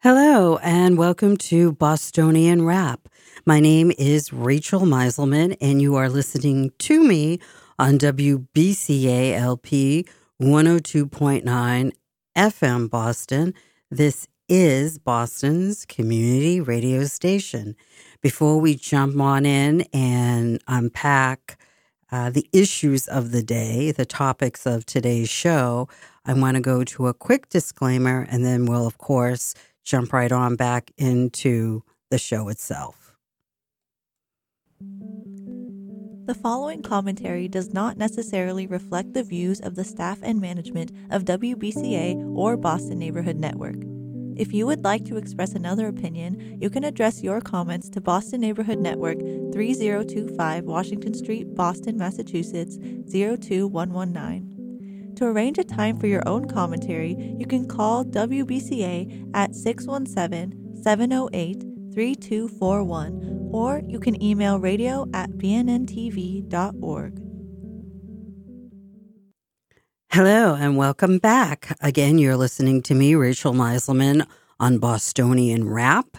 Hello, and welcome to Bostonian Rap. My name is Rachel Meiselman, and you are listening to me on WBCA LP 102.9 FM Boston. This is Boston's community radio station. Before we jump on in and unpack uh, the issues of the day, the topics of today's show, I want to go to a quick disclaimer and then we'll, of course, jump right on back into the show itself. The following commentary does not necessarily reflect the views of the staff and management of WBCA or Boston Neighborhood Network. If you would like to express another opinion, you can address your comments to Boston Neighborhood Network, 3025 Washington Street, Boston, Massachusetts 02119. To arrange a time for your own commentary, you can call WBCA at 617 708 3241 or you can email radio at bnntv.org. Hello, and welcome back. Again, you're listening to me, Rachel Meiselman, on Bostonian Rap.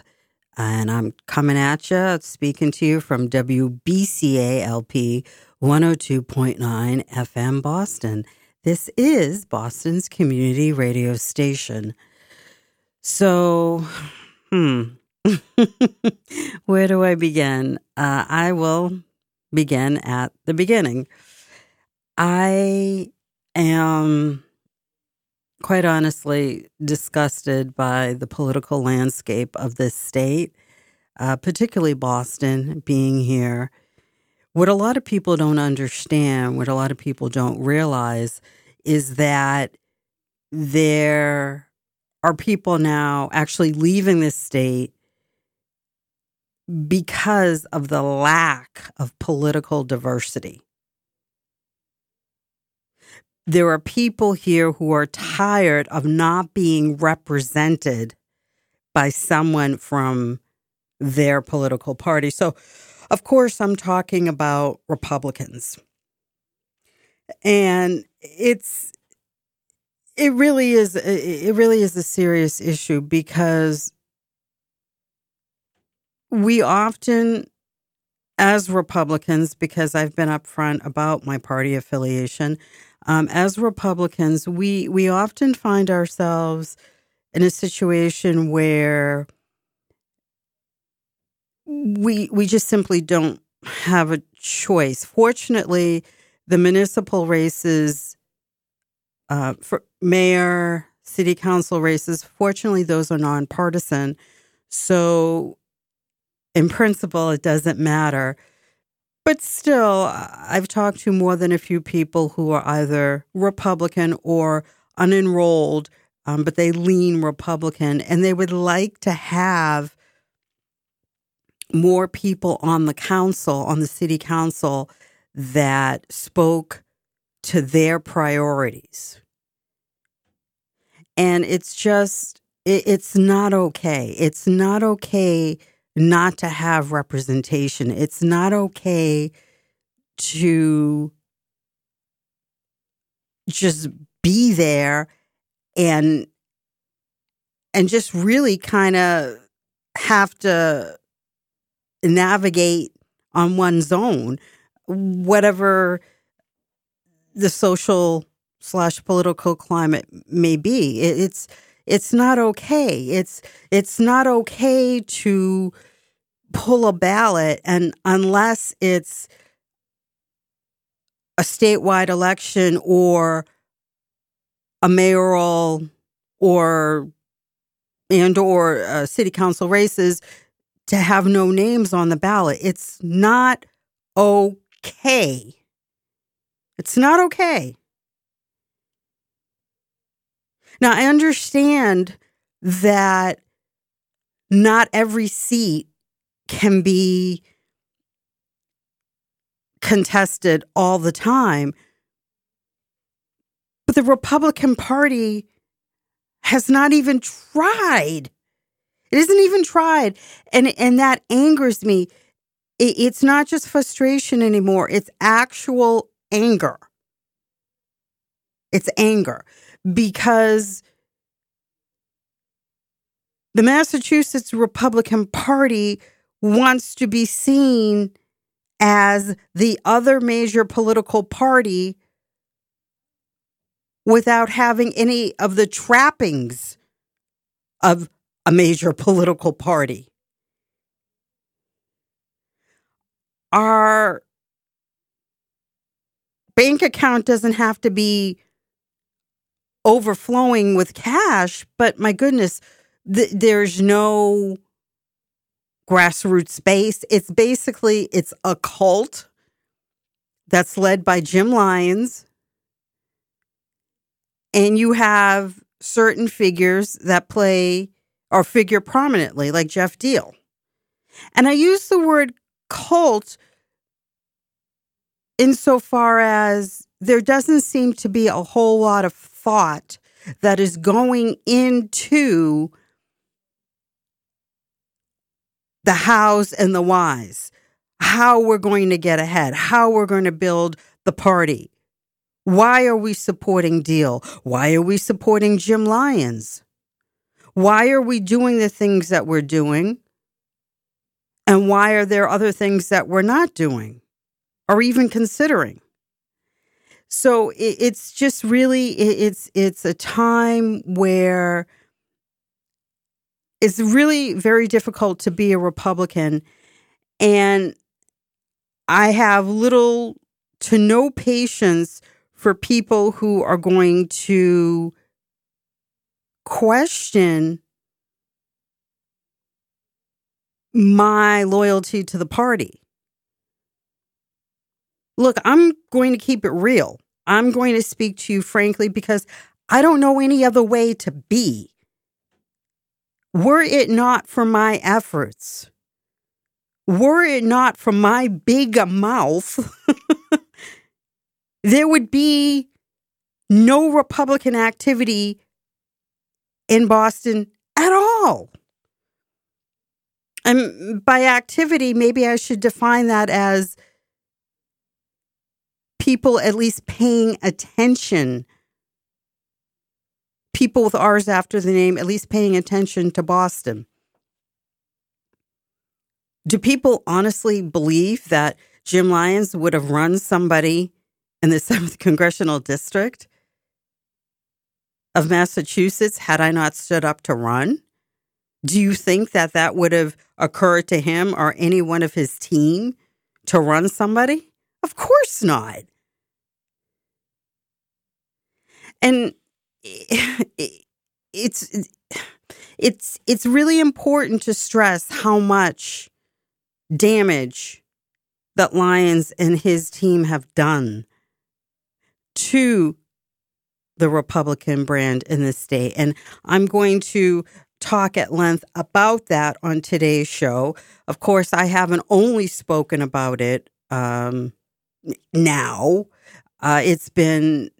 And I'm coming at you, speaking to you from WBCA LP 102.9 FM Boston. This is Boston's community radio station. So, hmm, where do I begin? Uh, I will begin at the beginning. I am quite honestly disgusted by the political landscape of this state, uh, particularly Boston being here what a lot of people don't understand, what a lot of people don't realize is that there are people now actually leaving the state because of the lack of political diversity. There are people here who are tired of not being represented by someone from their political party. So, of course, I'm talking about Republicans. And it's it really is it really is a serious issue because we often as Republicans, because I've been upfront about my party affiliation, um, as Republicans, we we often find ourselves in a situation where we we just simply don't have a choice. Fortunately, the municipal races uh, for mayor, city council races, fortunately, those are nonpartisan. So, in principle, it doesn't matter. But still, I've talked to more than a few people who are either Republican or unenrolled, um, but they lean Republican, and they would like to have more people on the council, on the city council, that spoke to their priorities. And it's just, it, it's not okay. It's not okay not to have representation. It's not okay to just be there and and just really kind of have to navigate on one's own, whatever the social slash political climate may be. It's it's not okay. It's it's not okay to pull a ballot and unless it's a statewide election or a mayoral or and or uh, city council races to have no names on the ballot. It's not okay. It's not okay. Now, I understand that not every seat can be contested all the time. But the Republican Party has not even tried it isn't even tried. And and that angers me. It, it's not just frustration anymore. It's actual anger. It's anger because the Massachusetts Republican Party wants to be seen as the other major political party without having any of the trappings of a major political party. Our bank account doesn't have to be overflowing with cash, but my goodness, th- there's no grassroots base. It's basically it's a cult that's led by Jim Lyons. And you have certain figures that play or figure prominently, like Geoff Diehl. And I use the word cult insofar as there doesn't seem to be a whole lot of thought that is going into the hows and the whys, how we're going to get ahead, how we're going to build the party. Why are we supporting Diehl? Why are we supporting Jim Lyons? Why are we doing the things that we're doing? And why are there other things that we're not doing or even considering? So it's just really it's it's a time where it's really very difficult to be a Republican and I have little to no patience for people who are going to question my loyalty to the party. Look, I'm going to keep it real. I'm going to speak to you frankly because I don't know any other way to be. Were it not for my efforts, were it not for my big mouth, there would be no Republican activity in Boston at all. And by activity, maybe I should define that as people at least paying attention people with R's after the name at least paying attention to Boston. Do people honestly believe that Jim Lyons would have run somebody in the 7th Congressional District of Massachusetts had I not stood up to run? Do you think that that would have occurred to him or any one of his team to run somebody? Of course not. And it's it's it's really important to stress how much damage that Lyons and his team have done to the Republican brand in the state. And I'm going to talk at length about that on today's show. Of course, I haven't only spoken about it um, now. Uh, it's been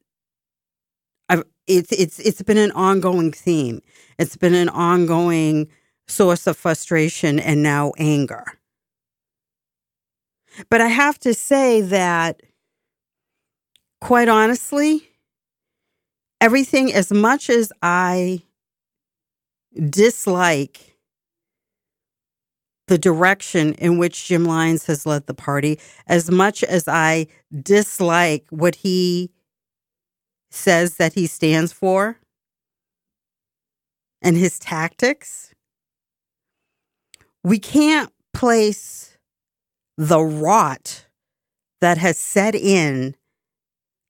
it's it's it's been an ongoing theme. It's been an ongoing source of frustration and now anger. But I have to say that quite honestly, everything as much as I dislike the direction in which Jim Lyons has led the party, as much as I dislike what he says that he stands for and his tactics, we can't place the rot that has set in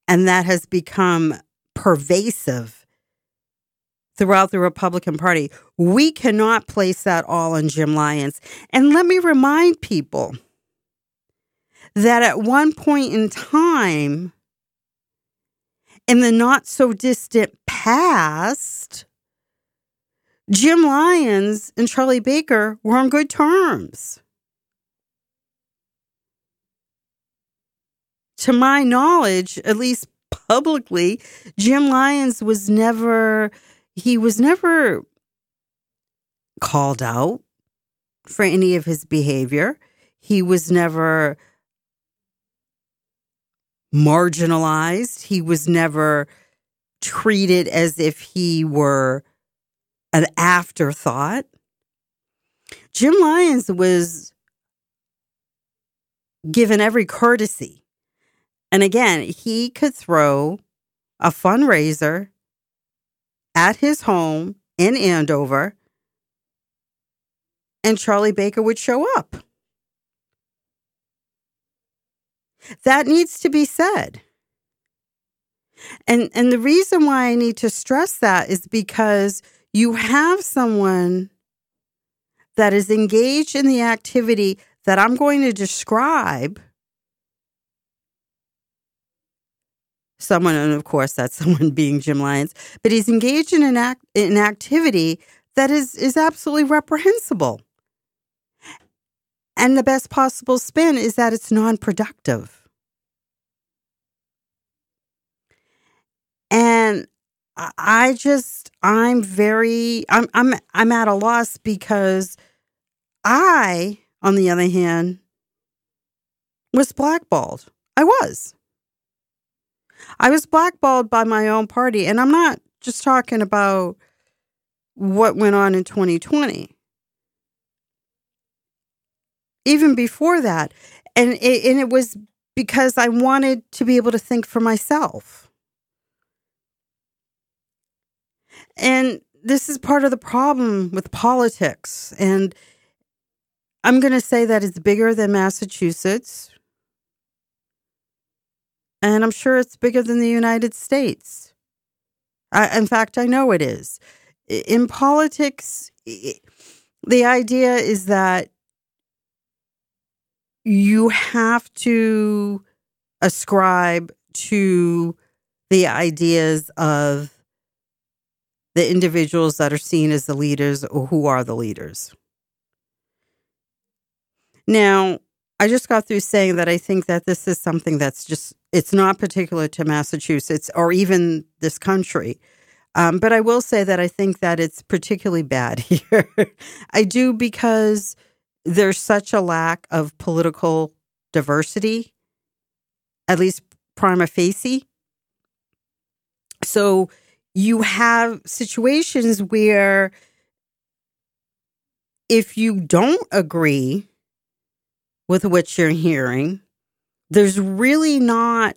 and that has become pervasive throughout the Republican Party. We cannot place that all on Jim Lyons. And let me remind people that at one point in time, in the not so distant past, Jim Lyons and Charlie Baker were on good terms. To my knowledge, at least publicly, Jim Lyons was never, he was never called out for any of his behavior. He was never marginalized. He was never treated as if he were an afterthought. Jim Lyons was given every courtesy. And again, he could throw a fundraiser at his home in Andover, and Charlie Baker would show up. That needs to be said. And and the reason why I need to stress that is because you have someone that is engaged in the activity that I'm going to describe. Someone, and of course, that's someone being Jim Lyons, but he's engaged in an act in activity that is is absolutely reprehensible. And the best possible spin is that it's non-productive. And I just I'm very I'm I'm I'm at a loss because I, on the other hand, was blackballed. I was. I was blackballed by my own party, and I'm not just talking about what went on in 2020. Even before that, and it, and it was because I wanted to be able to think for myself. And this is part of the problem with politics. And I'm going to say that it's bigger than Massachusetts. And I'm sure it's bigger than the United States. I, in fact, I know it is. In politics, the idea is that you have to ascribe to the ideas of the individuals that are seen as the leaders or who are the leaders. Now, I just got through saying that I think that this is something that's just, it's not particular to Massachusetts or even this country. Um, but I will say that I think that it's particularly bad here. I do because there's such a lack of political diversity, at least prima facie. So you have situations where if you don't agree with what you're hearing, there's really not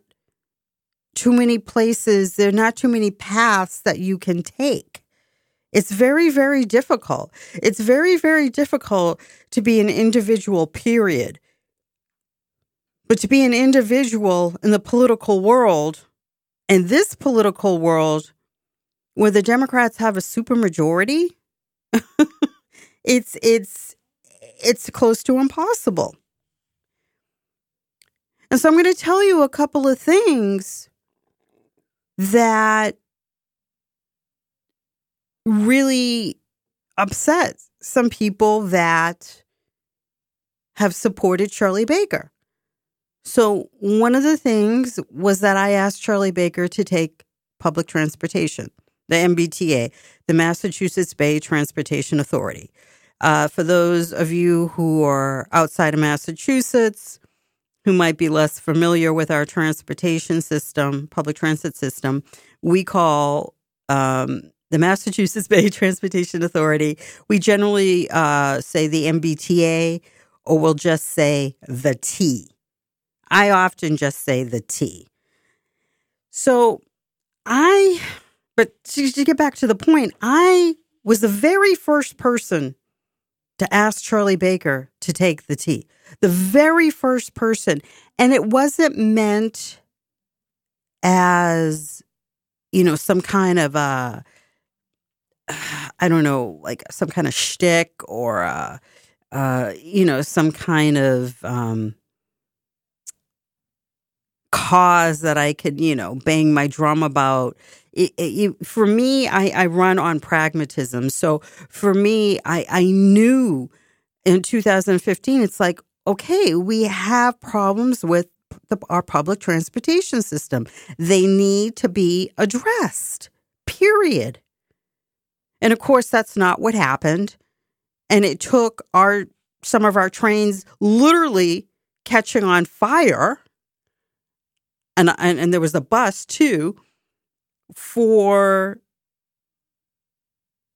too many places, there are not too many paths that you can take. It's very, very difficult. It's very, very difficult to be an individual, period. But to be an individual in the political world, in this political world, where the Democrats have a supermajority, it's it's it's close to impossible. And so I'm going to tell you a couple of things that really upset some people that have supported Charlie Baker. So, one of the things was that I asked Charlie Baker to take public transportation the MBTA, the Massachusetts Bay Transportation Authority. Uh, for those of you who are outside of Massachusetts, who might be less familiar with our transportation system, public transit system, we call um, the Massachusetts Bay Transportation Authority. We generally uh, say the MBTA, or we'll just say the T. I often just say the T. So I but to, to get back to the point, I was the very first person to ask Charlie Baker to take the T. The very first person. And it wasn't meant as, you know, some kind of a, I don't know, like some kind of shtick or, a, uh, you know, some kind of um, cause that I could, you know, bang my drum about it, it, for me, I, I run on pragmatism. So for me, I, I knew in 2015, it's like, okay, we have problems with the, our public transportation system. They need to be addressed, period. And of course, that's not what happened. And it took our some of our trains literally catching on fire. And, and, and there was a bus too for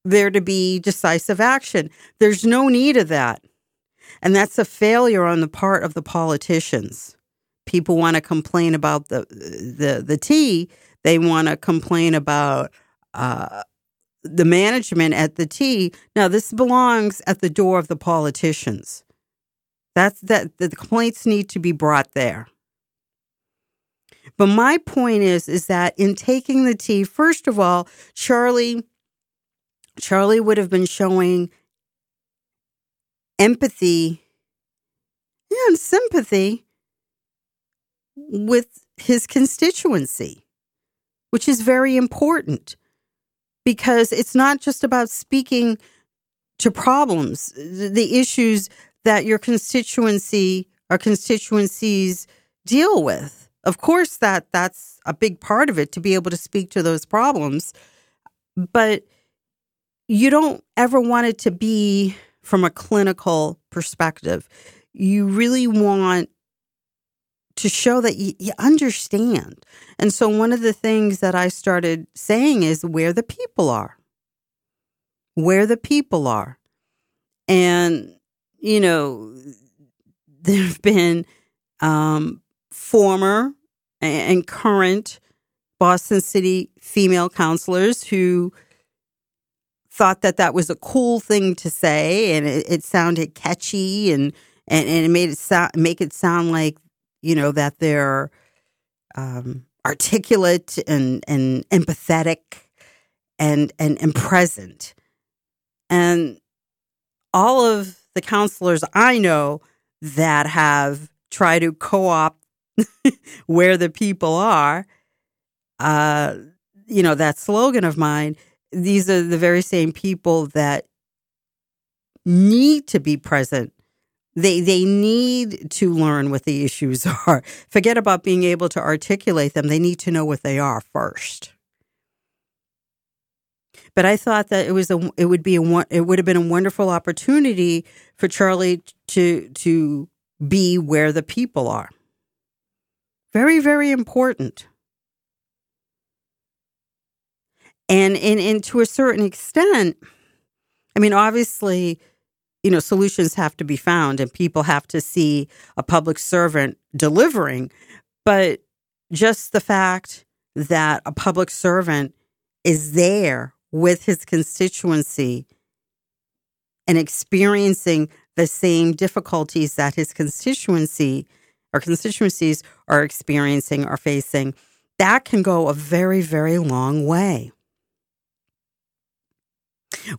there to be decisive action. There's no need of that. And that's a failure on the part of the politicians. People want to complain about the the the T. They want to complain about uh, the management at the T. Now, this belongs at the door of the politicians. That's that the complaints need to be brought there. But my point is, is that in taking the T, first of all, Charlie, Charlie would have been showing empathy and sympathy with his constituency, which is very important because it's not just about speaking to problems, the issues that your constituency or constituencies deal with. Of course that that's a big part of it to be able to speak to those problems, but you don't ever want it to be from a clinical perspective. You really want to show that you, you, understand. And so, one of the things that I started saying is where the people are, where the people are. And, you know, there have been um, former and current Boston City female councilors who thought that that was a cool thing to say and it, it sounded catchy and, and, and it made it sound, make it sound like you know, that they're um, articulate and, and empathetic and, and, and present. And all of the councilors I know that have tried to co opt where the people are, uh, you know, that slogan of mine, these are the very same people that need to be present they they need to learn what the issues are. Forget about being able to articulate them. They need to know what they are first. But I thought that it was a it would be a it would have been a wonderful opportunity for Charlie to to be where the people are. Very very important. And and and to a certain extent, I mean obviously you know, solutions have to be found and people have to see a public servant delivering. But just the fact that a public servant is there with his constituency and experiencing the same difficulties that his constituency or constituencies are experiencing or facing, that can go a very, very long way.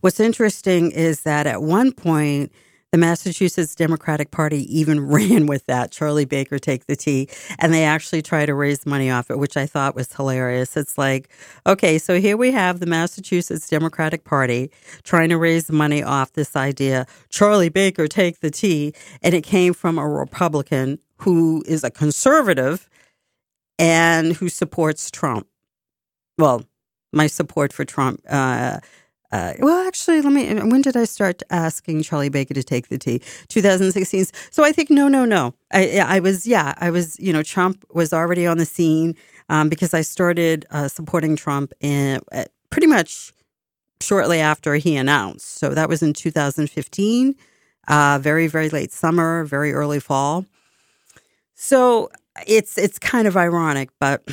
What's interesting is that at one point, the Massachusetts Democratic Party even ran with that Charlie Baker take the T, and they actually tried to raise money off it, which I thought was hilarious. It's like, okay, so here we have the Massachusetts Democratic Party trying to raise money off this idea, Charlie Baker take the T, and it came from a Republican who is a conservative and who supports Trump. Well, my support for Trump uh, uh, well, actually, let me. When did I start asking Charlie Baker to take the T? 2016. So I think no, no, no. I, I was, yeah, I was. You know, Trump was already on the scene um, because I started uh, supporting Trump in uh, pretty much shortly after he announced. So that was in 2015. Uh, very, very late summer, very early fall. So it's it's kind of ironic, but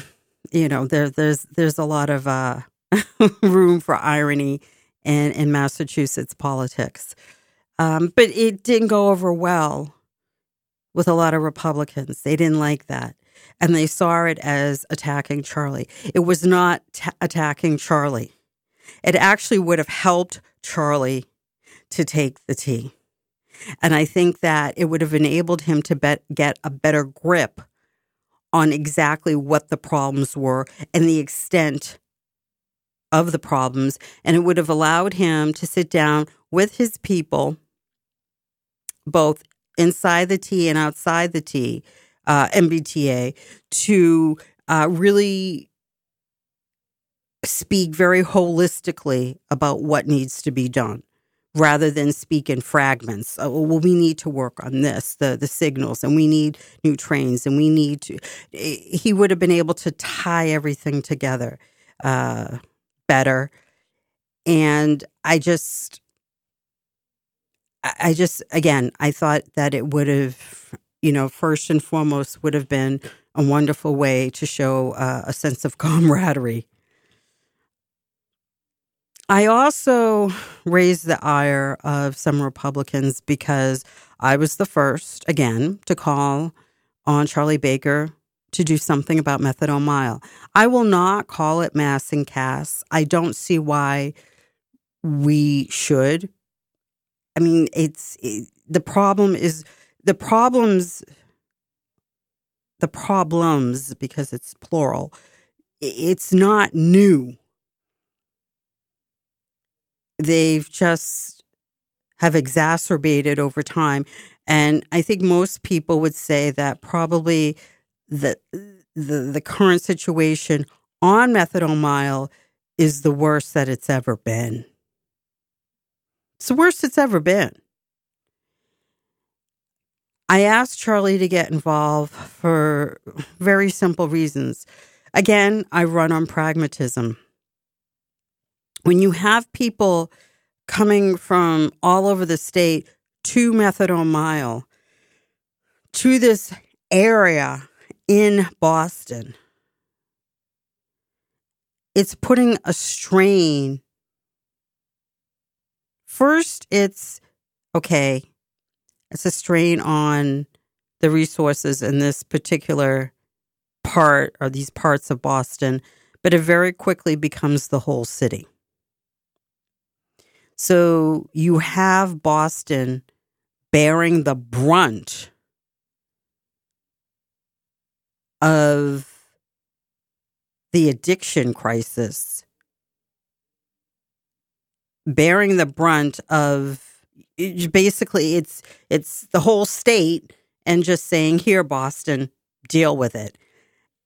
you know, there, there's there's a lot of uh, room for irony in, in Massachusetts politics. Um, but it didn't go over well with a lot of Republicans. They didn't like that. And they saw it as attacking Charlie. It was not t- attacking Charlie. It actually would have helped Charlie to take the T. And I think that it would have enabled him to bet, get a better grip on exactly what the problems were and the extent of the problems, and it would have allowed him to sit down with his people, both inside the T and outside the T, uh, MBTA, to uh, really speak very holistically about what needs to be done rather than speak in fragments. Uh, well, we need to work on this, the the signals, and we need new trains, and we need to. He would have been able to tie everything together. Uh, better. And I just, I just, again, I thought that it would have, you know, first and foremost would have been a wonderful way to show uh, a sense of camaraderie. I also raised the ire of some Republicans because I was the first, again, to call on Charlie Baker to do something about methadone mile. I will not call it mass and Cass. I don't see why we should. I mean, it's it, the problem is the problems the problems because it's plural. It's not new. They've just have exacerbated over time and I think most people would say that probably the the, the current situation on methadone mile is the worst that it's ever been. It's the worst it's ever been. I asked Charlie to get involved for very simple reasons. Again, I run on pragmatism. When you have people coming from all over the state to Methadone Mile, to this area in Boston, it's putting a strain. First, it's okay, it's a strain on the resources in this particular part or these parts of Boston, but it very quickly becomes the whole city. So you have Boston bearing the brunt of the addiction crisis, bearing the brunt of basically it's it's the whole state and just saying here Boston deal with it.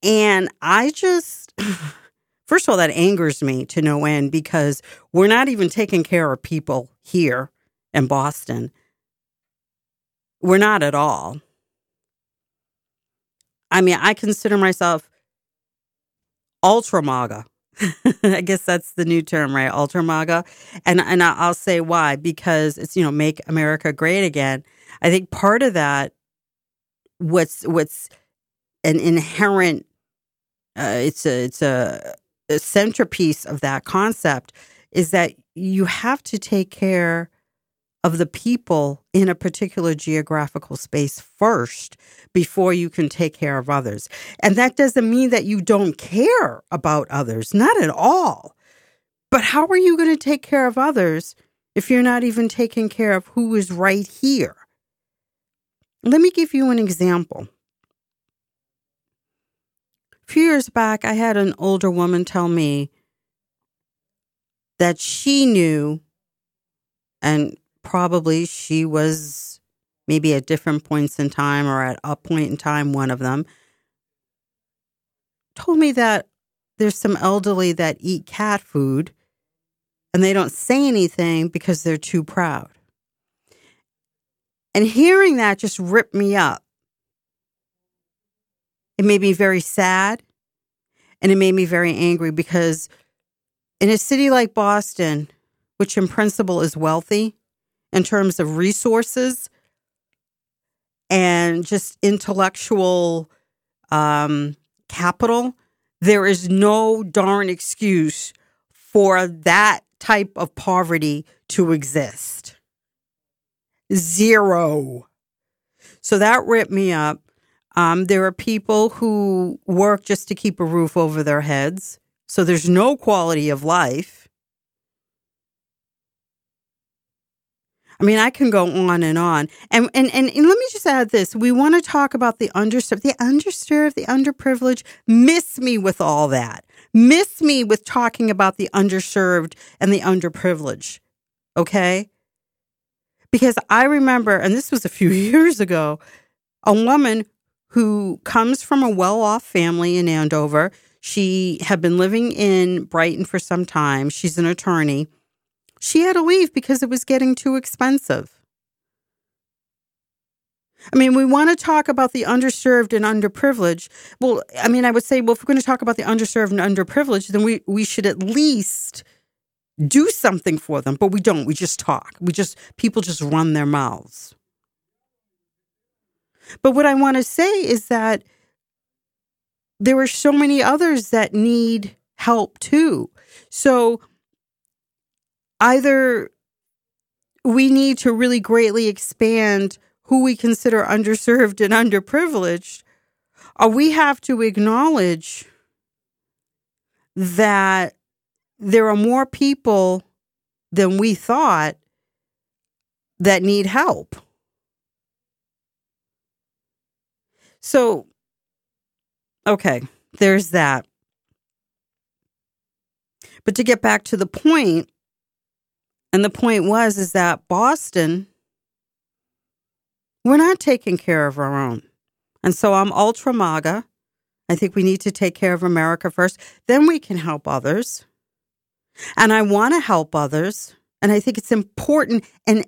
And I just first of all that angers me to no end because we're not even taking care of people here in Boston. We're not at all. I mean, I consider myself ultra MAGA. I guess that's the new term, right? Ultra MAGA. And and I'll say why because it's you know make America great again. I think part of that what's what's an inherent uh, it's a it's a, a centerpiece of that concept is that you have to take care of the people in a particular geographical space first before you can take care of others. And that doesn't mean that you don't care about others, not at all. But how are you going to take care of others if you're not even taking care of who is right here? Let me give you an example. Few years back, I had an older woman tell me that she knew, and probably she was maybe at different points in time or at a point in time, one of them told me that there's some elderly that eat cat food and they don't say anything because they're too proud. And hearing that just ripped me up. It made me very sad and it made me very angry because in a city like Boston, which in principle is wealthy, in terms of resources and just intellectual um, capital, there is no darn excuse for that type of poverty to exist. Zero. So that ripped me up. Um, there are people who work just to keep a roof over their heads. So there's no quality of life. I mean, I can go on and on. And, and, and, and let me just add this. We want to talk about the underserved, the underserved, the underprivileged. Miss me with all that. Miss me with talking about the underserved and the underprivileged. Okay? Because I remember, and this was a few years ago, a woman who comes from a well off family in Andover. She had been living in Brighton for some time. She's an attorney she had to leave because it was getting too expensive. I mean, we want to talk about the underserved and underprivileged. Well, I mean, I would say, well, if we're going to talk about the underserved and underprivileged, then we, we should at least do something for them, but we don't. We just talk. We just, people just run their mouths. But what I want to say is that there are so many others that need help too. So either we need to really greatly expand who we consider underserved and underprivileged, or we have to acknowledge that there are more people than we thought that need help. So, okay, there's that. But to get back to the point, and the point was is that Boston, we're not taking care of our own. And so I'm ultra MAGA. I think we need to take care of America first. Then we can help others. And I want to help others. And I think it's important and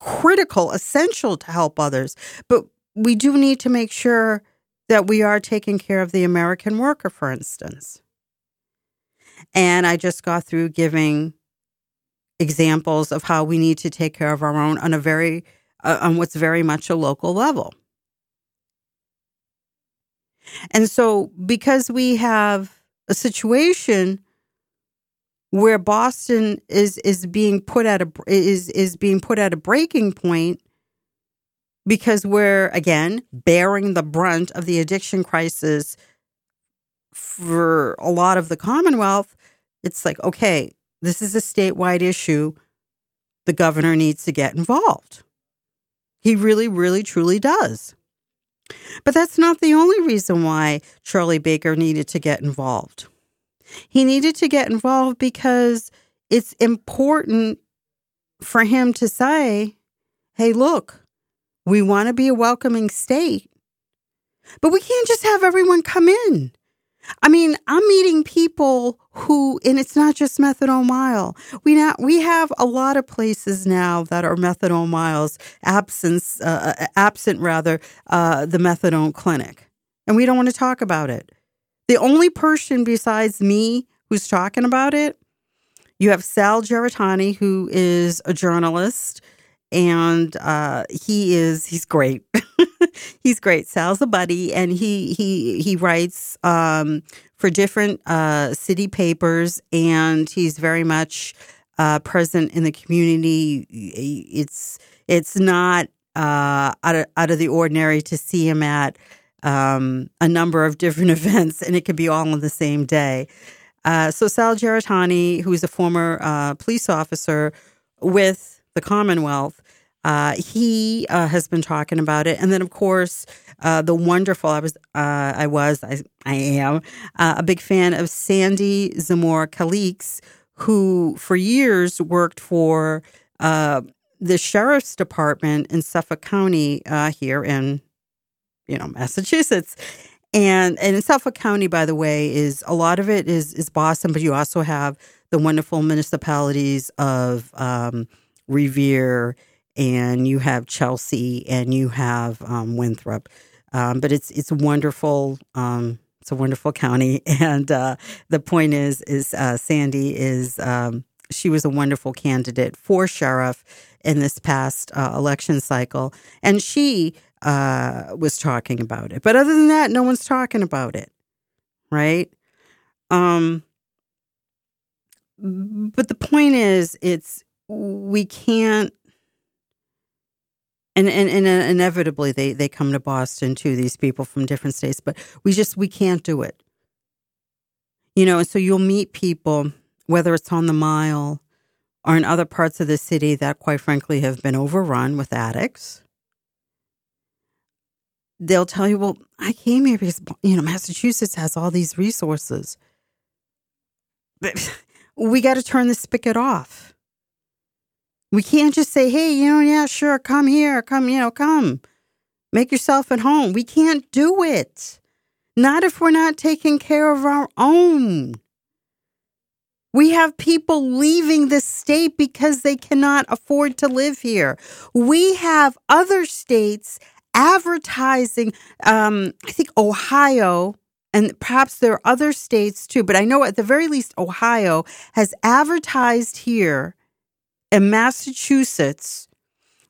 critical, essential to help others. But we do need to make sure that we are taking care of the American worker, for instance. And I just got through giving examples of how we need to take care of our own on a very uh, on what's very much a local level. And so because we have a situation where Boston is is being put at a is is being put at a breaking point because we're again bearing the brunt of the addiction crisis for a lot of the Commonwealth. It's like, okay, this is a statewide issue. The governor needs to get involved. He really, really, truly does. But that's not the only reason why Charlie Baker needed to get involved. He needed to get involved because it's important for him to say, hey, look, we want to be a welcoming state, but we can't just have everyone come in. I mean, I'm meeting people who, and it's not just methadone mile. We now we have a lot of places now that are methadone miles, absence, uh, uh, absent rather, uh, the methadone clinic, and we don't want to talk about it. The only person besides me who's talking about it, you have Sal Giarratani, who is a journalist, and uh, he is he's great. he's great. Sal's a buddy, and he he he writes um, for different uh, city papers, and he's very much uh, present in the community. It's it's not uh, out of out of the ordinary to see him at um, a number of different events, and it could be all on the same day. Uh, so Sal Giarratani, who is a former uh, police officer with the Commonwealth, uh, he uh, has been talking about it, and then of course uh, the wonderful. I was, uh, I was, I, I am uh, a big fan of Sandy Zamor Calixte, who for years worked for uh, the sheriff's department in Suffolk County here in, you know, Massachusetts. And and in Suffolk County, by the way, is a lot of it is is Boston, but you also have the wonderful municipalities of um, Revere and you have Chelsea and you have um, Winthrop. Um, but it's it's wonderful. Um, it's a wonderful county, and uh, the point is is uh, Sandy is um, she was a wonderful candidate for sheriff in this past uh, election cycle, and she uh, was talking about it. But other than that, no one's talking about it, right? Um, but the point is, it's we can't and, and and uh, inevitably they they come to Boston too. These people from different states, but we just we can't do it. You know, and so you'll meet people whether it's on the mile or in other parts of the city that, quite frankly, have been overrun with addicts. They'll tell you, "Well, I came here because you know Massachusetts has all these resources, but we got to turn the spigot off." We can't just say, hey, you know, yeah, sure, come here, come, you know, come. Make yourself at home. We can't do it. Not if we're not taking care of our own. We have people leaving the state because they cannot afford to live here. We have other states advertising. Um, I think Ohio and perhaps there are other states too, but I know at the very least Ohio has advertised here in Massachusetts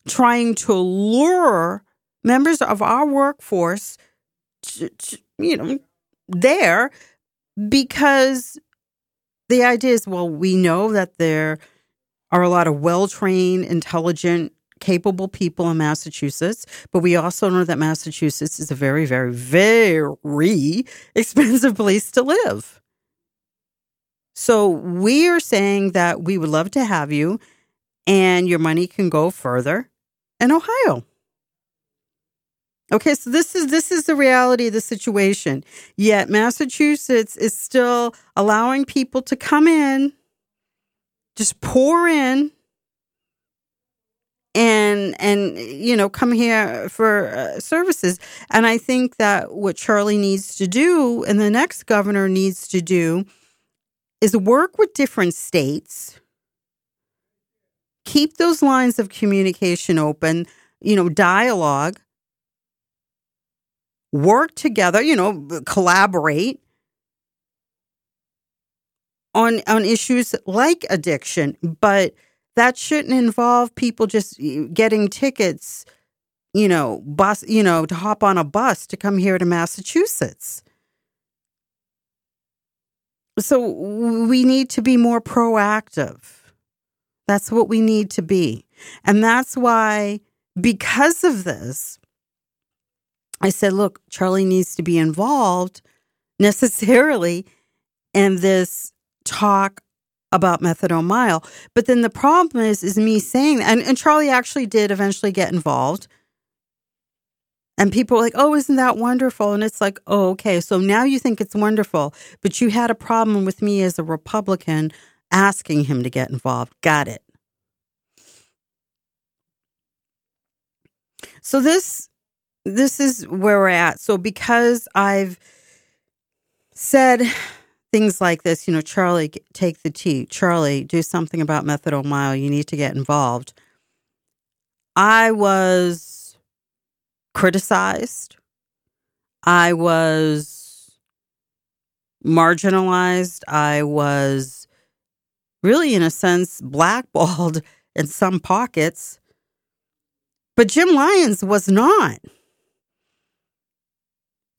trying to lure members of our workforce to, to, you know there because the idea is well we know that there are a lot of well-trained intelligent capable people in Massachusetts, but we also know that Massachusetts is a very, very, very expensive place to live. So we are saying that we would love to have you and your money can go further in Ohio. Okay, so this is this is the reality of the situation. Yet Massachusetts is still allowing people to come in, just pour in and and you know come here for uh, services and i think that what charlie needs to do and the next governor needs to do is work with different states keep those lines of communication open you know dialogue work together you know collaborate on on issues like addiction but that shouldn't involve people just getting tickets, you know, bus, you know, to hop on a bus to come here to Massachusetts. So we need to be more proactive. That's what we need to be. And that's why, because of this, I said, look, Charlie needs to be involved necessarily in this talk about methadone mile. But then the problem is, is me saying and, and Charlie actually did eventually get involved. And people are like, oh, isn't that wonderful? And it's like, oh, okay. So now you think it's wonderful, but you had a problem with me as a Republican asking him to get involved. Got it. So this this is where we're at. So because I've said things like this, you know, Charlie, take the T. Charlie, do something about methadone mile. You need to get involved. I was criticized. I was marginalized. I was really, in a sense, blackballed in some pockets. But Jim Lyons was not.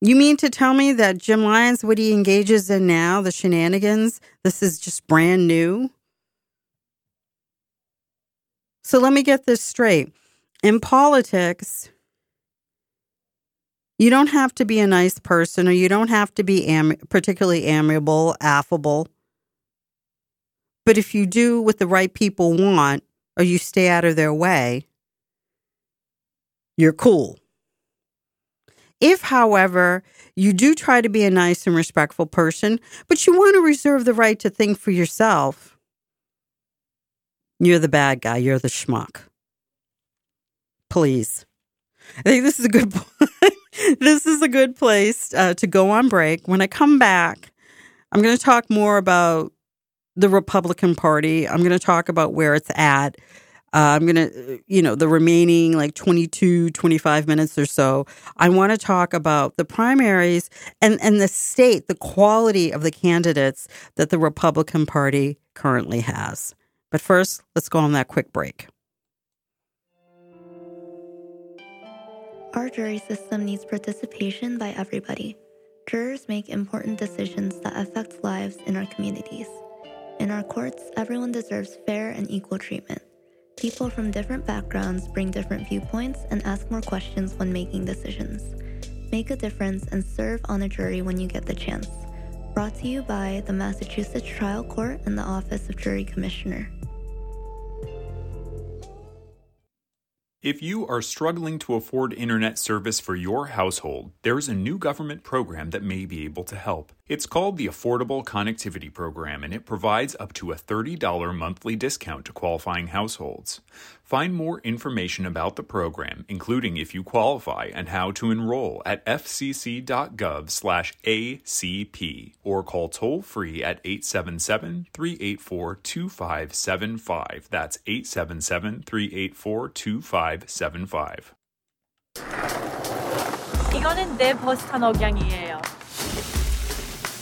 You mean to tell me that Jim Lyons, what he engages in now, the shenanigans, this is just brand new? So let me get this straight. In politics, you don't have to be a nice person or you don't have to be am- particularly amiable, affable. But if you do what the right people want or you stay out of their way, you're cool. If, however, you do try to be a nice and respectful person, but you want to reserve the right to think for yourself, you're the bad guy, you're the schmuck. Please. I think this is a good this is a good place uh, to go on break. When I come back, I'm going to talk more about the Republican Party. I'm going to talk about where it's at. Uh, I'm going to, you know, the remaining like 22, 25 minutes or so, I want to talk about the primaries and, and the state, the quality of the candidates that the Republican Party currently has. But first, let's go on that quick break. Our jury system needs participation by everybody. Jurors make important decisions that affect lives in our communities. In our courts, everyone deserves fair and equal treatment. People from different backgrounds bring different viewpoints and ask more questions when making decisions. Make a difference and serve on a jury when you get the chance. Brought to you by the Massachusetts Trial Court and the Office of Jury Commissioner. If you are struggling to afford internet service for your household, there's a new government program that may be able to help. It's called the Affordable Connectivity Program, and it provides up to a $30 monthly discount to qualifying households. Find more information about the program, including if you qualify and how to enroll at fcc.gov/acp or call toll-free at 877-384-2575. That's 877-384-2575. 이거는 내 버스 탄 억양이에요.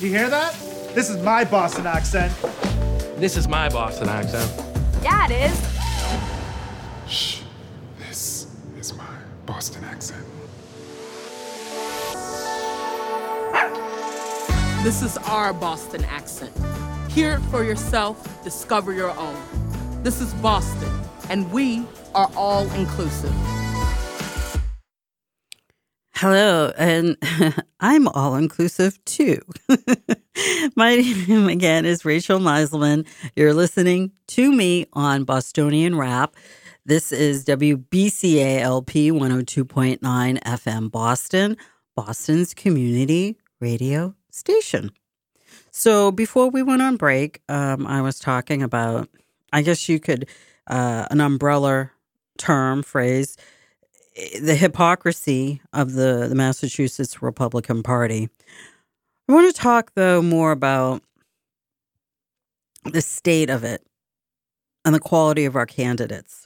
You hear that? This is my Boston accent. This is my Boston accent. That is. Shh. This is my Boston accent. This is our Boston accent. Hear it for yourself, discover your own. This is Boston, and we are all inclusive. Hello, and I'm all inclusive too. My name again is Rachel Meiselman. You're listening to me on Bostonian Rap. This is WBCALP 102.9 FM Boston, Boston's community radio station. So before we went on break, um, I was talking about, I guess you could, uh, an umbrella term, phrase, the hypocrisy of the, the Massachusetts Republican Party. I want to talk, though, more about the state of it and the quality of our candidates.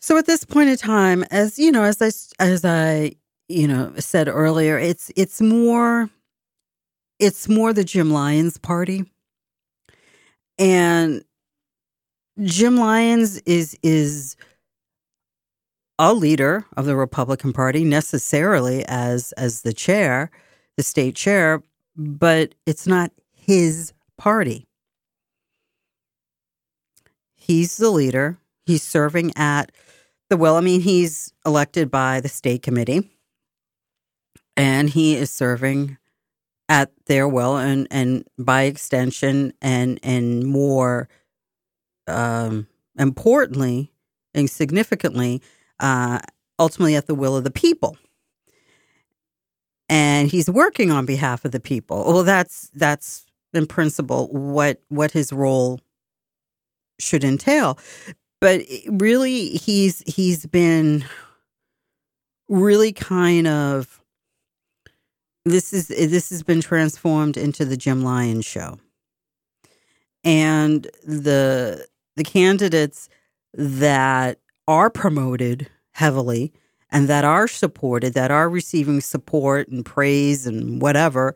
So at this point in time, as you know, as I as I you know said earlier, it's it's more it's more the Jim Lyons party, and Jim Lyons is is a leader of the Republican Party necessarily as as the chair, the state chair, but it's not his party. He's the leader. He's serving at the will. I mean, he's elected by the state committee. And he is serving at their will and, and by extension and and more um, importantly and significantly uh, ultimately at the will of the people. And he's working on behalf of the people. Well that's that's in principle what what his role should entail but really he's he's been really kind of this is this has been transformed into the Jim Lyons show. And the the candidates that are promoted heavily and that are supported, that are receiving support and praise and whatever,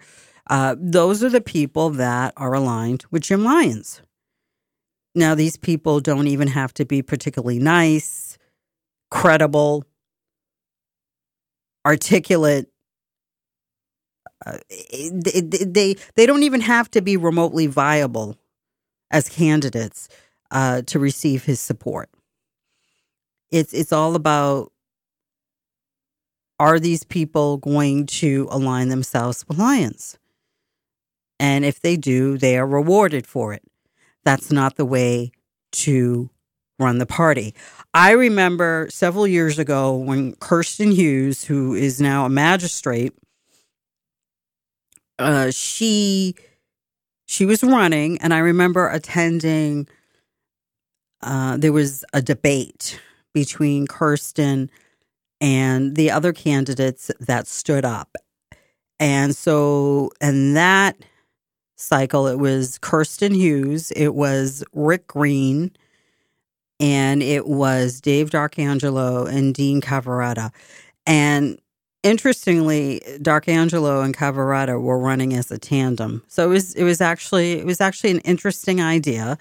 uh, those are the people that are aligned with Jim Lyons. Now, these people don't even have to be particularly nice, credible, articulate. Uh, they, they don't even have to be remotely viable as candidates uh, to receive his support. It's it's all about are these people going to align themselves with Lyons? And if they do, they are rewarded for it. That's not the way to run the party. I remember several years ago when Kirsten Hughes, who is now a magistrate, uh, she she was running, and I remember attending. Uh, there was a debate between Kirsten and the other candidates that stood up, and so and that cycle, it was Kirsten Hughes, it was Rick Green, and it was Dave D'Arcangelo and Dean Cavaretta. And interestingly, D'Arcangelo and Cavaretta were running as a tandem. So it was it was actually it was actually an interesting idea,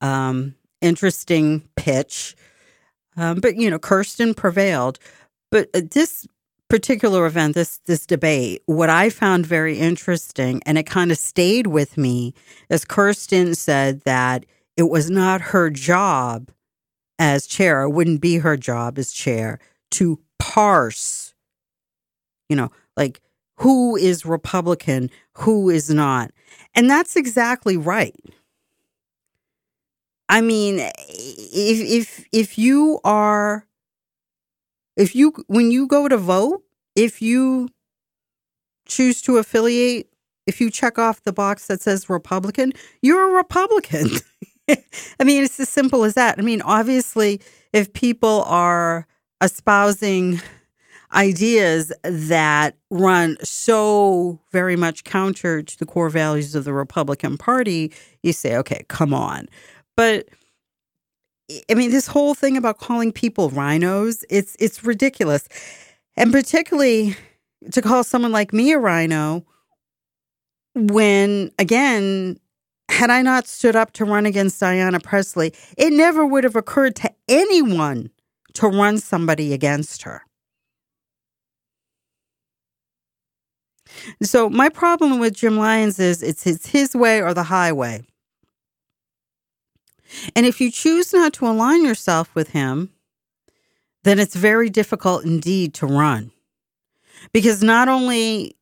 um, interesting pitch. Um, but you know, Kirsten prevailed. But uh, this particular event, this this debate, what I found very interesting, and it kind of stayed with me, is Kirsten said that it was not her job as chair, it wouldn't be her job as chair to parse, you know, like who is Republican, who is not. And that's exactly right. I mean, if if if you are if you when you go to vote, if you choose to affiliate, if you check off the box that says Republican, you're a Republican. I mean, it's as simple as that. I mean, obviously, if people are espousing ideas that run so very much counter to the core values of the Republican Party, you say, okay, come on. But I mean, this whole thing about calling people rhinos, it's it's ridiculous. And particularly to call someone like me a rhino when, again, had I not stood up to run against Ayanna Pressley, it never would have occurred to anyone to run somebody against her. So my problem with Jim Lyons is it's, it's his way or the highway. And if you choose not to align yourself with him, then it's very difficult indeed to run. Because not only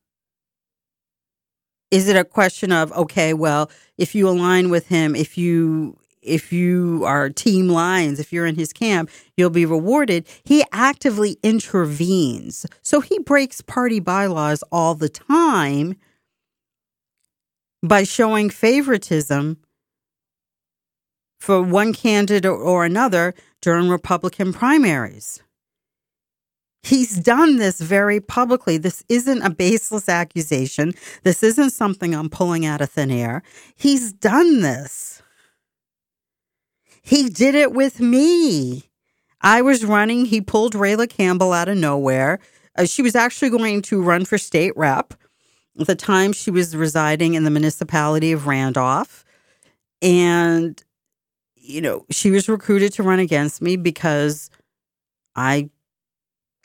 is it a question of okay, well, if you align with him, if you if you are team Lyons, if you're in his camp, you'll be rewarded. He actively intervenes. So he breaks party bylaws all the time by showing favoritism for one candidate or another during Republican primaries. He's done this very publicly. This isn't a baseless accusation. This isn't something I'm pulling out of thin air. He's done this. He did it with me. I was running. He pulled Rayla Campbell out of nowhere. Uh, she was actually going to run for state rep. At the time, she was residing in the municipality of Randolph. And, you know, she was recruited to run against me because I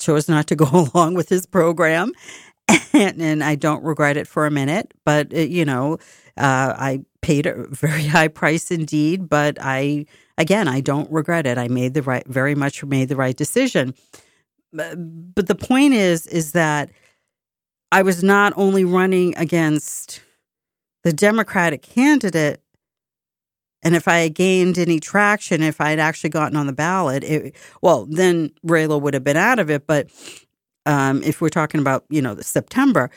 chose not to go along with his program. And, and I don't regret it for a minute. But, uh, you know, uh, I paid a very high price indeed. But I, again, I don't regret it. I made the right, very much made the right decision. But the point is, is that I was not only running against the Democratic candidate, and if I had gained any traction, if I had actually gotten on the ballot, it, well, then Rayla would have been out of it. But um, if we're talking about, you know, September,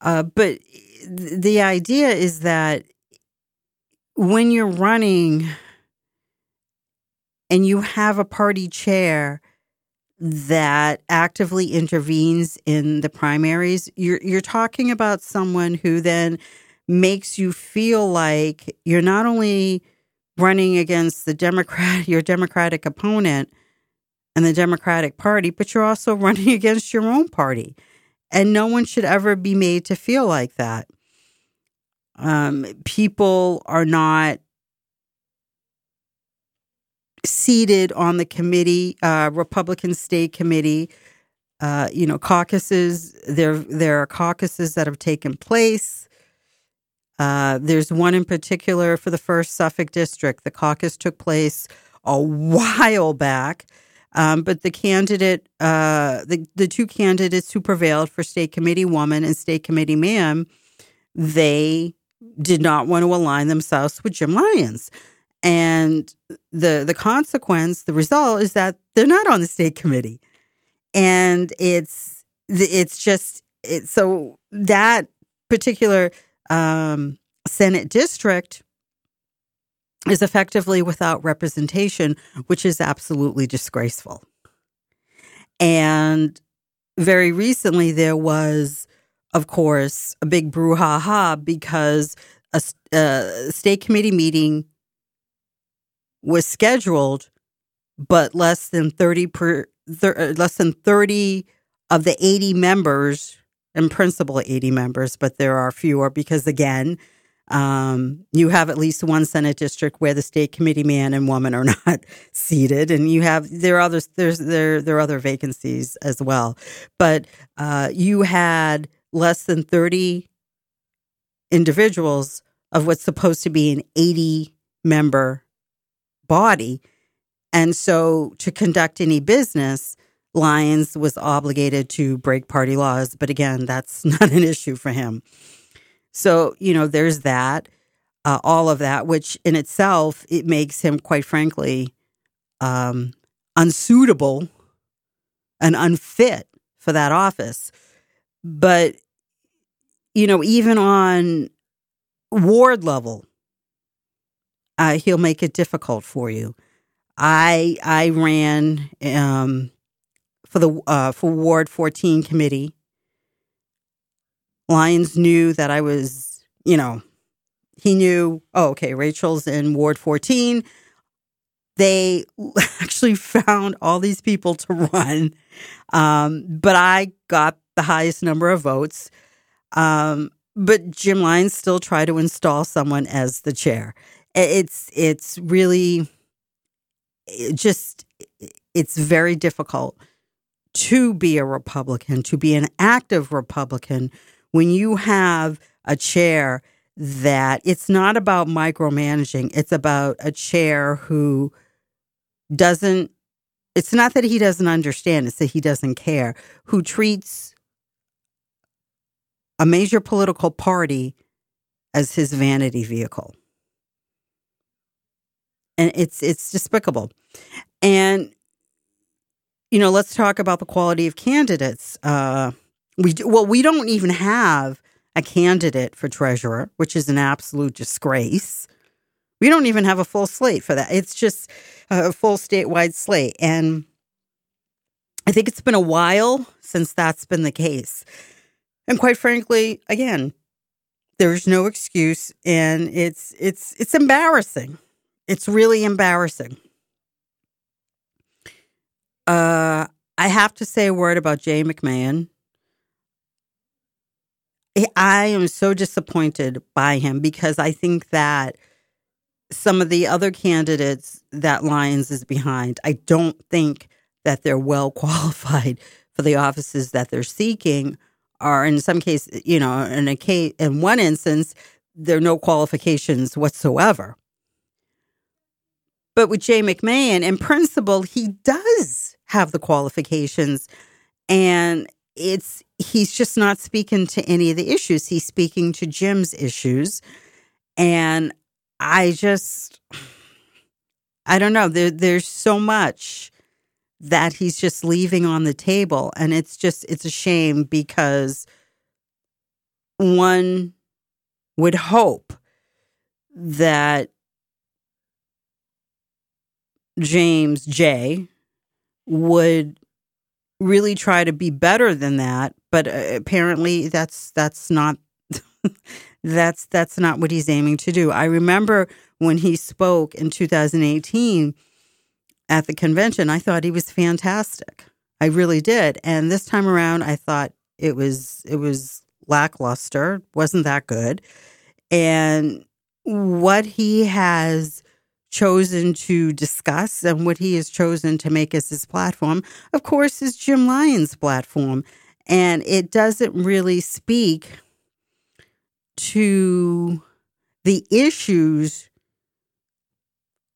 uh, but the idea is that when you're running and you have a party chair that actively intervenes in the primaries, you're you're talking about someone who then makes you feel like you're not only running against the Democrat, your Democratic opponent and the Democratic Party, but you're also running against your own party. And no one should ever be made to feel like that. Um, people are not seated on the committee, uh, Republican State Committee. Uh, you know, caucuses. There, there are caucuses that have taken place. Uh, there's one in particular for the first Suffolk district. The caucus took place a while back, um, but the candidate, uh, the the two candidates who prevailed for state committee woman and state committee man, they did not want to align themselves with Jim Lyons, and the the consequence, the result is that they're not on the state committee, and it's it's just it, so that particular um, Senate district is effectively without representation, which is absolutely disgraceful. And very recently, there was, of course, a big brouhaha because a, a state committee meeting was scheduled, but less than thirty per thir- less than thirty of the eighty members in principle 80 members, but there are fewer because, again, um, you have at least one Senate district where the state committee man and woman are not seated, and you have there are others there's there there are other vacancies as well, but uh, you had less than thirty individuals of what's supposed to be an eighty member body, and so to conduct any business, Lyons was obligated to break party laws, but again, that's not an issue for him. So, you know, there's that, uh, all of that, which in itself, it makes him, quite frankly, um, unsuitable and unfit for that office. But, you know, even on ward level, uh, he'll make it difficult for you. I I ran um, for the uh, for Ward 14 committee. Lyons knew that I was, you know, he knew, oh, okay, Rachel's in Ward 14. They actually found all these people to run, um, but I got the highest number of votes. Um, but Jim Lyons still tried to install someone as the chair. It's it's really it just it's very difficult to be a Republican, to be an active Republican when you have a chair that it's not about micromanaging, it's about a chair who doesn't it's not that he doesn't understand, it's that he doesn't care, who treats a major political party as his vanity vehicle. And it's it's despicable. And you know, let's talk about the quality of candidates. Uh, we well, we don't even have a candidate for treasurer, which is an absolute disgrace. We don't even have a full slate for that. It's just a full statewide slate. And I think it's been a while since that's been the case. And quite frankly, again, there's no excuse and it's it's it's embarrassing. It's really embarrassing. Uh I have to say a word about Jay McMahon. I am so disappointed by him because I think that some of the other candidates that Lyons is behind, I don't think that they're well qualified for the offices that they're seeking. Are in some cases, you know, in a case, in one instance, there are no qualifications whatsoever. But with Jay McMahon, in principle, he does have the qualifications, and it's he's just not speaking to any of the issues. He's speaking to Jim's issues, and I just, I don't know. There, there's so much that he's just leaving on the table. And it's just, it's a shame because one would hope that James J would really try to be better than that but uh, apparently that's that's not that's that's not what he's aiming to do. I remember when he spoke in 2018 at the convention, I thought he was fantastic. I really did. And this time around I thought it was it was lackluster, wasn't that good. And what he has chosen to discuss and what he has chosen to make as his platform, of course, is Jim Lyons' platform. And it doesn't really speak to the issues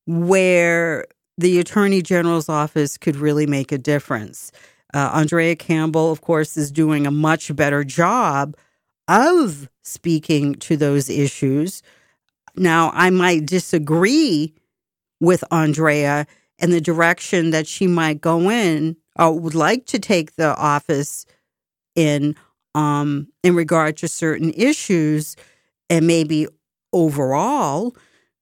where the Attorney General's office could really make a difference. Uh, Andrea Campbell, of course, is doing a much better job of speaking to those issues. Now, I might disagree with Andrea and the direction that she might go in or would like to take the office in um, in regard to certain issues and maybe overall,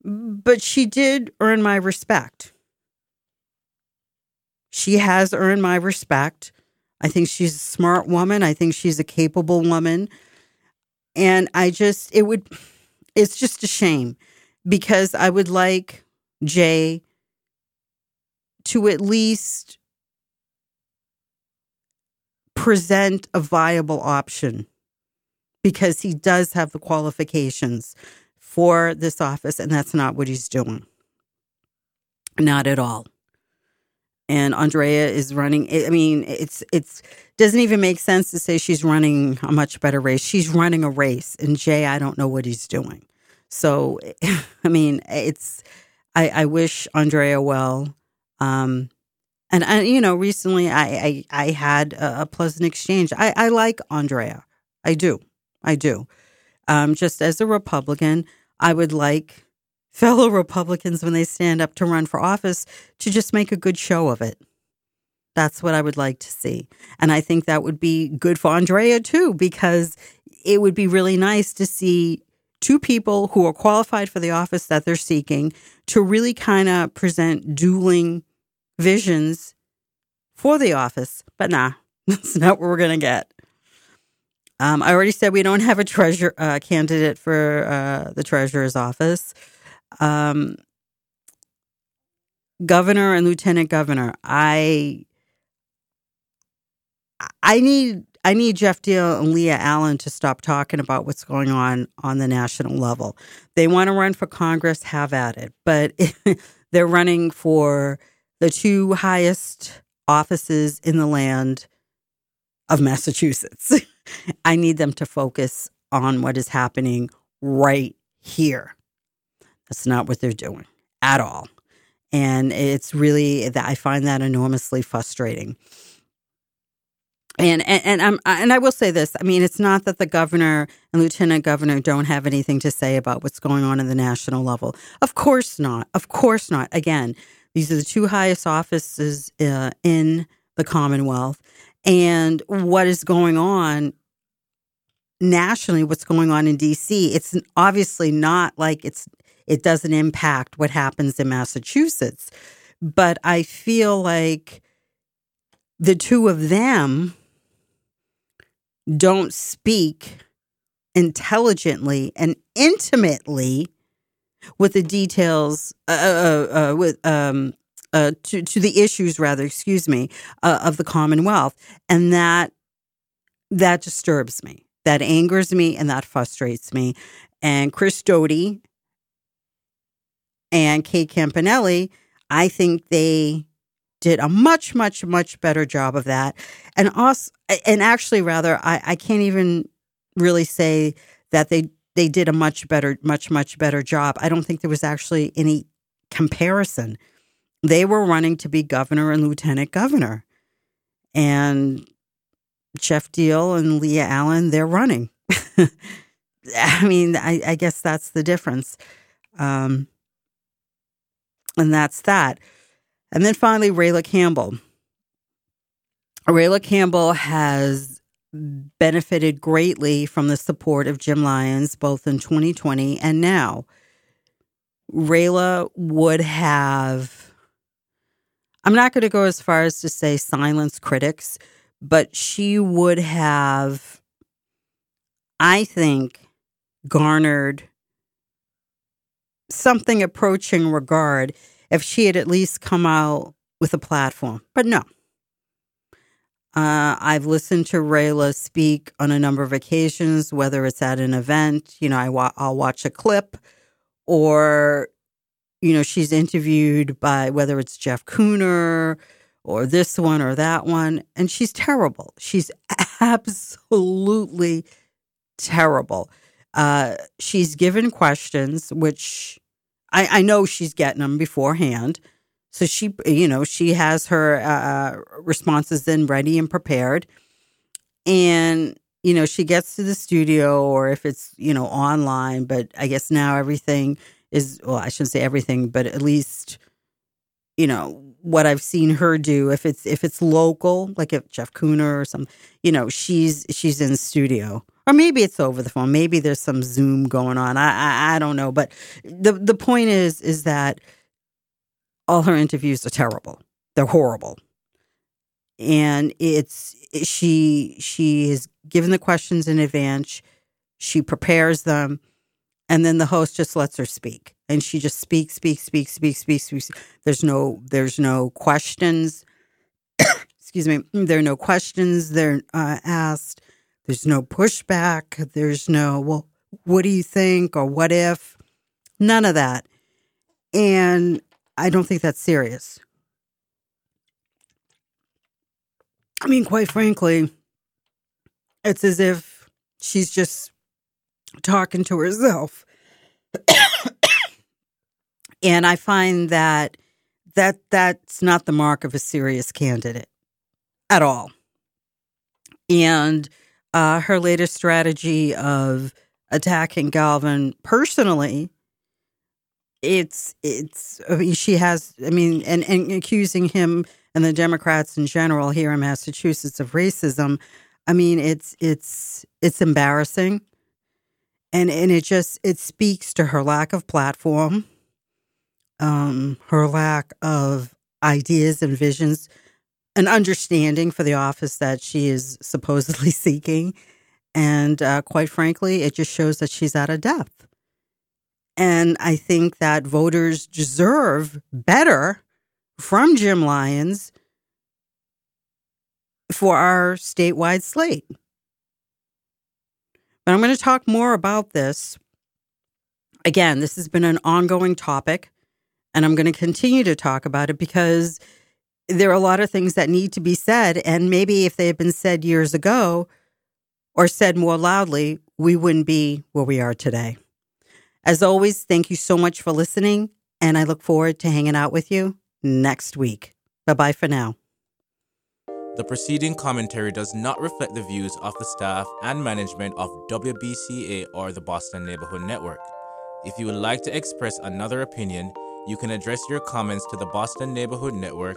but she did earn my respect. She has earned my respect. I think she's a smart woman. I think she's a capable woman. And I just, it would, it's just a shame because I would like Jay to at least present a viable option because he does have the qualifications for this office, and that's not what he's doing. Not at all. And Andrea is running. I mean, it's it's doesn't even make sense to say she's running a much better race. She's running a race, and Jay, I don't know what he's doing. So, I mean, it's I, I wish Andrea well. Um, and, you know, recently I, I, I had a, a, pleasant exchange. I, I like Andrea. I do. I do. Um, just as a Republican, I would like fellow Republicans when they stand up to run for office to just make a good show of it. That's what I would like to see. And I think that would be good for Andrea too, because it would be really nice to see two people who are qualified for the office that they're seeking to really kind of present dueling visions for the office, but nah, that's not what we're going to get. Um, I already said we don't have a treasure uh, candidate for uh, the treasurer's office. Um, governor and lieutenant governor, I I need I need Geoff Diehl and Leah Allen to stop talking about what's going on on the national level. They want to run for Congress, have at it. But they're running for the two highest offices in the land of Massachusetts. I need them to focus on what is happening right here. That's not what they're doing at all. And it's really that I find that enormously frustrating. And, and and I'm and I will say this. I mean, it's not that the governor and lieutenant governor don't have anything to say about what's going on in the national level. Of course not. Of course not. Again, these are the two highest offices uh, in the Commonwealth, and what is going on nationally, what's going on in D.C. It's obviously not like it's it doesn't impact what happens in Massachusetts, but I feel like the two of them don't speak intelligently and intimately with the details uh, uh, uh, with um, uh, to to the issues rather excuse me uh, of the Commonwealth. And that that disturbs me. That angers me and that frustrates me. And Chris Doughty and Kate Campanale I think they did a much, much, much better job of that. And also, and actually, rather, I, I can't even really say that they they did a much better, much, much better job. I don't think there was actually any comparison. They were running to be governor and lieutenant governor, and Geoff Diehl and Leah Allen, they're running. I mean, I, I, guess that's the difference. Um, and that's that. And then finally, Rayla Campbell. Rayla Campbell has benefited greatly from the support of Jim Lyons both in 2020 and now. Rayla would have, I'm not going to go as far as to say silence critics, but she would have, I think, garnered something approaching regard if she had at least come out with a platform. But no. Uh, I've listened to Rayla speak on a number of occasions, whether it's at an event, you know, I wa- I'll watch a clip, or, you know, she's interviewed by whether it's Jeff Kuhner or this one or that one, and she's terrible. She's absolutely terrible. Uh, she's given questions, which I, I know she's getting them beforehand. So she, you know, she has her uh, uh, responses then ready and prepared. And, you know, she gets to the studio or if it's, you know, online, but I guess now everything is, well, I shouldn't say everything, but at least, you know, what I've seen her do, if it's, if it's local, like if Jeff Kuhner or some, you know, she's, she's in studio or maybe it's over the phone. Maybe there's some Zoom going on. I, I I, don't know. But the the point is is that all her interviews are terrible. They're horrible, and it's she she is given the questions in advance. She prepares them, and then the host just lets her speak, and she just speaks, speaks, speaks, speaks, speaks, speaks. There's no there's no questions. Excuse me. There are no questions. They're uh, asked there's no pushback. There's no, well, what do you think or what if? None of that. And I don't think that's serious. I mean, quite frankly, it's as if she's just talking to herself. and I find that that that's not the mark of a serious candidate at all. And uh, her latest strategy of attacking Galvin personally. It's it's I mean, she has I mean and, and accusing him and the Democrats in general here in Massachusetts of racism. I mean it's it's it's embarrassing. And and it just it speaks to her lack of platform, um, her lack of ideas and visions an understanding for the office that she is supposedly seeking. And uh, quite frankly, it just shows that she's out of depth. And I think that voters deserve better from Jim Lyons for our statewide slate. But I'm going to talk more about this. Again, this has been an ongoing topic, and I'm going to continue to talk about it because there are a lot of things that need to be said. And maybe if they had been said years ago or said more loudly, we wouldn't be where we are today. As always, thank you so much for listening, and I look forward to hanging out with you next week. Bye bye for now. The preceding commentary does not reflect the views of the staff and management of WBCA or the Boston Neighborhood Network. If you would like to express another opinion, you can address your comments to the Boston Neighborhood Network